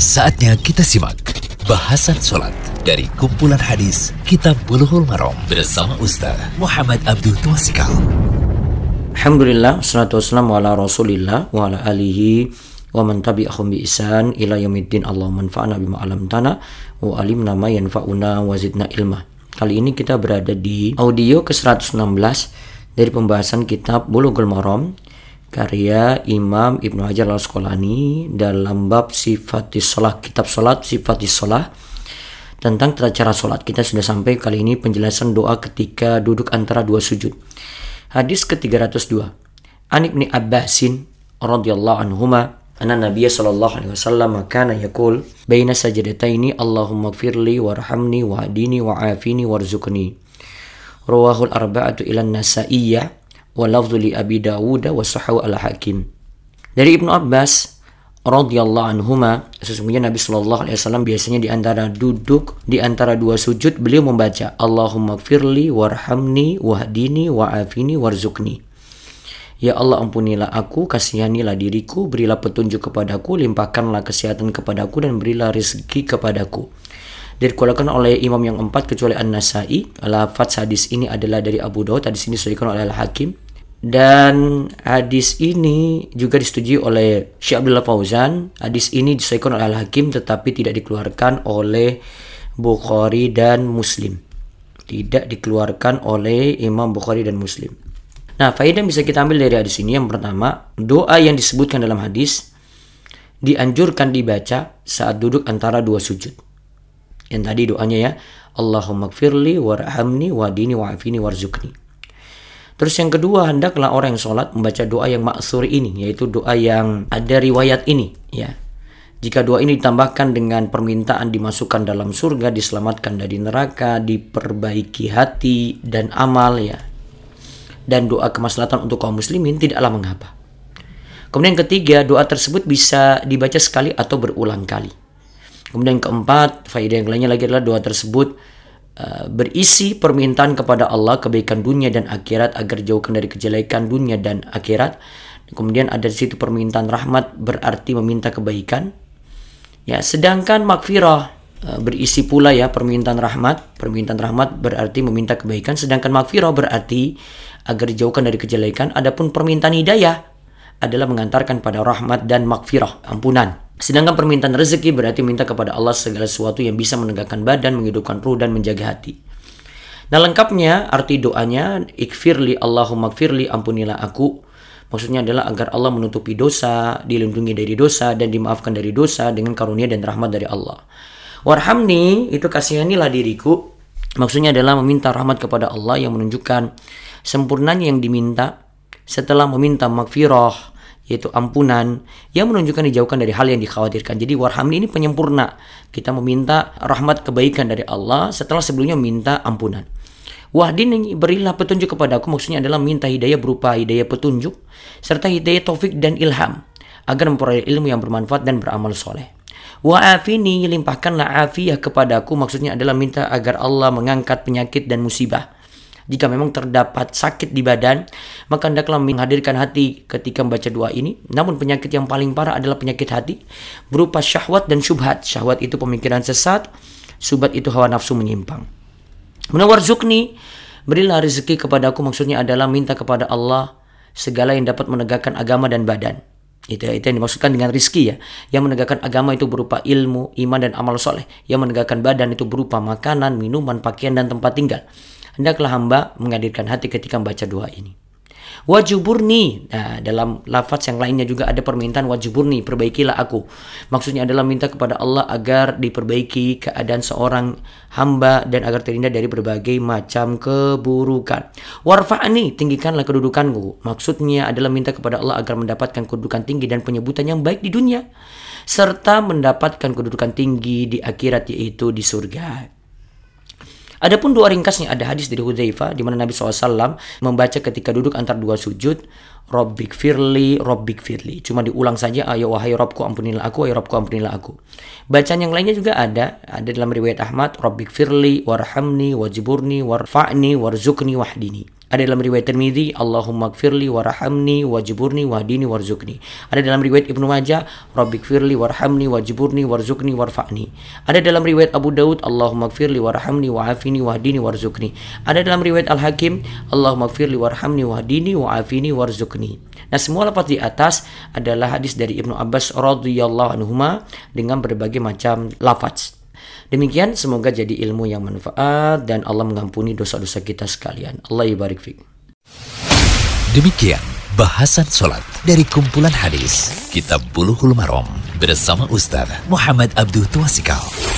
Saatnya kita simak bahasan sholat dari kumpulan hadis Kitab Bulughul Maram bersama Ustaz Muhammad Abdul Twasikal. Alhamdulillah, salatu wassalamu ala rasulillah wa ala alihi wa man tabi'ahum bi isan ila yaumiddin Allahumma anfa'na bima alamtana wa alimna ma yanfa'una wa zidna ilma. Kali ini kita berada di audio ke-116 dari pembahasan kitab Bulughul Maram karya Imam Ibnu Hajar al Asqalani dalam bab sifatis sholat kitab sholat sifatis sholat tentang tata cara sholat. Kita sudah sampai kali ini penjelasan doa ketika duduk antara dua sujud. Hadis ke-302 An Ibni Abbasin radhiyallahu anhuma anna Nabiya sallallahu alaihi wasallam kana yaqul baina sajdataini Allahumma ighfirli warhamni wahdini wa'afini warzuqni. Rawahul arba'atu ila nasaiyah wa lafdhu li Abi Dawud wa al Hakim. Dari Ibnu Abbas radhiyallahu anhuma sesungguhnya Nabi Shallallahu alaihi wasallam biasanya di antara duduk di antara dua sujud beliau membaca Allahumma firli warhamni wahdini wa'afini warzuqni. Ya Allah ampunilah aku, kasihanilah diriku, berilah petunjuk kepadaku, limpahkanlah kesehatan kepadaku dan berilah rezeki kepadaku. Dikeluarkan oleh imam yang empat kecuali An-Nasai. Lafaz hadis ini adalah dari Abu Daud, hadis ini disebutkan oleh Al-Hakim. Dan hadis ini juga disetujui oleh Syekh Abdullah Fauzan. Hadis ini disebutkan oleh Al-Hakim tetapi tidak dikeluarkan oleh Bukhari dan Muslim. Tidak dikeluarkan oleh Imam Bukhari dan Muslim. Nah, faedah bisa kita ambil dari hadis ini yang pertama, doa yang disebutkan dalam hadis dianjurkan dibaca saat duduk antara dua sujud. Yang tadi doanya ya, Allahumma gfirli warhamni wadini wa'afini warzuqni. Terus yang kedua, hendaklah orang yang sholat membaca doa yang maksur ini, yaitu doa yang ada riwayat ini. ya. Jika doa ini ditambahkan dengan permintaan dimasukkan dalam surga, diselamatkan dari neraka, diperbaiki hati dan amal ya, dan doa kemaslahatan untuk kaum muslimin tidaklah mengapa. Kemudian yang ketiga, doa tersebut bisa dibaca sekali atau berulang kali. Kemudian keempat, faedah yang lainnya lagi adalah doa tersebut uh, berisi permintaan kepada Allah kebaikan dunia dan akhirat agar jauhkan dari kejelekan dunia dan akhirat. Kemudian ada di situ permintaan rahmat berarti meminta kebaikan. Ya, sedangkan makfirah uh, berisi pula ya permintaan rahmat. Permintaan rahmat berarti meminta kebaikan sedangkan makfirah berarti agar dijauhkan dari kejelekan. Adapun permintaan hidayah adalah mengantarkan pada rahmat dan makfirah, ampunan. Sedangkan permintaan rezeki berarti minta kepada Allah segala sesuatu yang bisa menegakkan badan, menghidupkan ruh dan menjaga hati. Nah lengkapnya arti doanya ikfirli Allahumma gfirli ampunilah aku. Maksudnya adalah agar Allah menutupi dosa, dilindungi dari dosa dan dimaafkan dari dosa dengan karunia dan rahmat dari Allah. Warhamni itu kasihanilah diriku. Maksudnya adalah meminta rahmat kepada Allah yang menunjukkan sempurnanya yang diminta setelah meminta makfirah yaitu ampunan yang menunjukkan dijauhkan dari hal yang dikhawatirkan. Jadi warhamni ini penyempurna. Kita meminta rahmat kebaikan dari Allah setelah sebelumnya minta ampunan. Wahdin berilah petunjuk kepada aku maksudnya adalah minta hidayah berupa hidayah petunjuk serta hidayah taufik dan ilham agar memperoleh ilmu yang bermanfaat dan beramal soleh. Wa'afini limpahkanlah afiyah kepadaku maksudnya adalah minta agar Allah mengangkat penyakit dan musibah jika memang terdapat sakit di badan, maka hendaklah menghadirkan hati ketika membaca doa ini. Namun penyakit yang paling parah adalah penyakit hati berupa syahwat dan syubhat. Syahwat itu pemikiran sesat, subhat itu hawa nafsu menyimpang. Menawar zukni, berilah rezeki kepadaku maksudnya adalah minta kepada Allah segala yang dapat menegakkan agama dan badan. Itu, itu yang dimaksudkan dengan rizki ya. Yang menegakkan agama itu berupa ilmu, iman, dan amal soleh. Yang menegakkan badan itu berupa makanan, minuman, pakaian, dan tempat tinggal hendaklah hamba menghadirkan hati ketika membaca doa ini. Wajuburni. Nah, dalam lafaz yang lainnya juga ada permintaan wajuburni, perbaikilah aku. Maksudnya adalah minta kepada Allah agar diperbaiki keadaan seorang hamba dan agar terhindar dari berbagai macam keburukan. Warfa'ani, tinggikanlah kedudukanku. Maksudnya adalah minta kepada Allah agar mendapatkan kedudukan tinggi dan penyebutan yang baik di dunia serta mendapatkan kedudukan tinggi di akhirat yaitu di surga. Adapun dua ringkasnya ada hadis dari Hudzaifah di mana Nabi SAW membaca ketika duduk antara dua sujud Robbik firli, Robbik firli. Cuma diulang saja, ayo wahai Robku ampunilah aku, ayo Robku ampunilah aku. Bacaan yang lainnya juga ada, ada dalam riwayat Ahmad, Robbik firli, warhamni, wajiburni, warfa'ni, warzukni, wahdini. Ada dalam riwayat Tirmidzi, Allahumma gfirli warhamni wajburni wahdini warzuqni. Ada dalam riwayat Ibnu Majah, Rabbighfirli warhamni wajburni warzuqni warfa'ni. Ada dalam riwayat Abu Daud, Allahumma gfirli warhamni wa'afini wahdini warzuqni. Ada dalam riwayat Al-Hakim, Allahumma gfirli warhamni wahdini wa'afini warzuqni. Nah, semua lafaz di atas adalah hadis dari Ibnu Abbas radhiyallahu anhuma dengan berbagai macam lafaz. Demikian semoga jadi ilmu yang manfaat dan Allah mengampuni dosa-dosa kita sekalian. Allah ibarik fiqh. Demikian bahasan sholat dari kumpulan hadis Kitab Bulughul Maram bersama Ustaz Muhammad Abdul Tuasikal.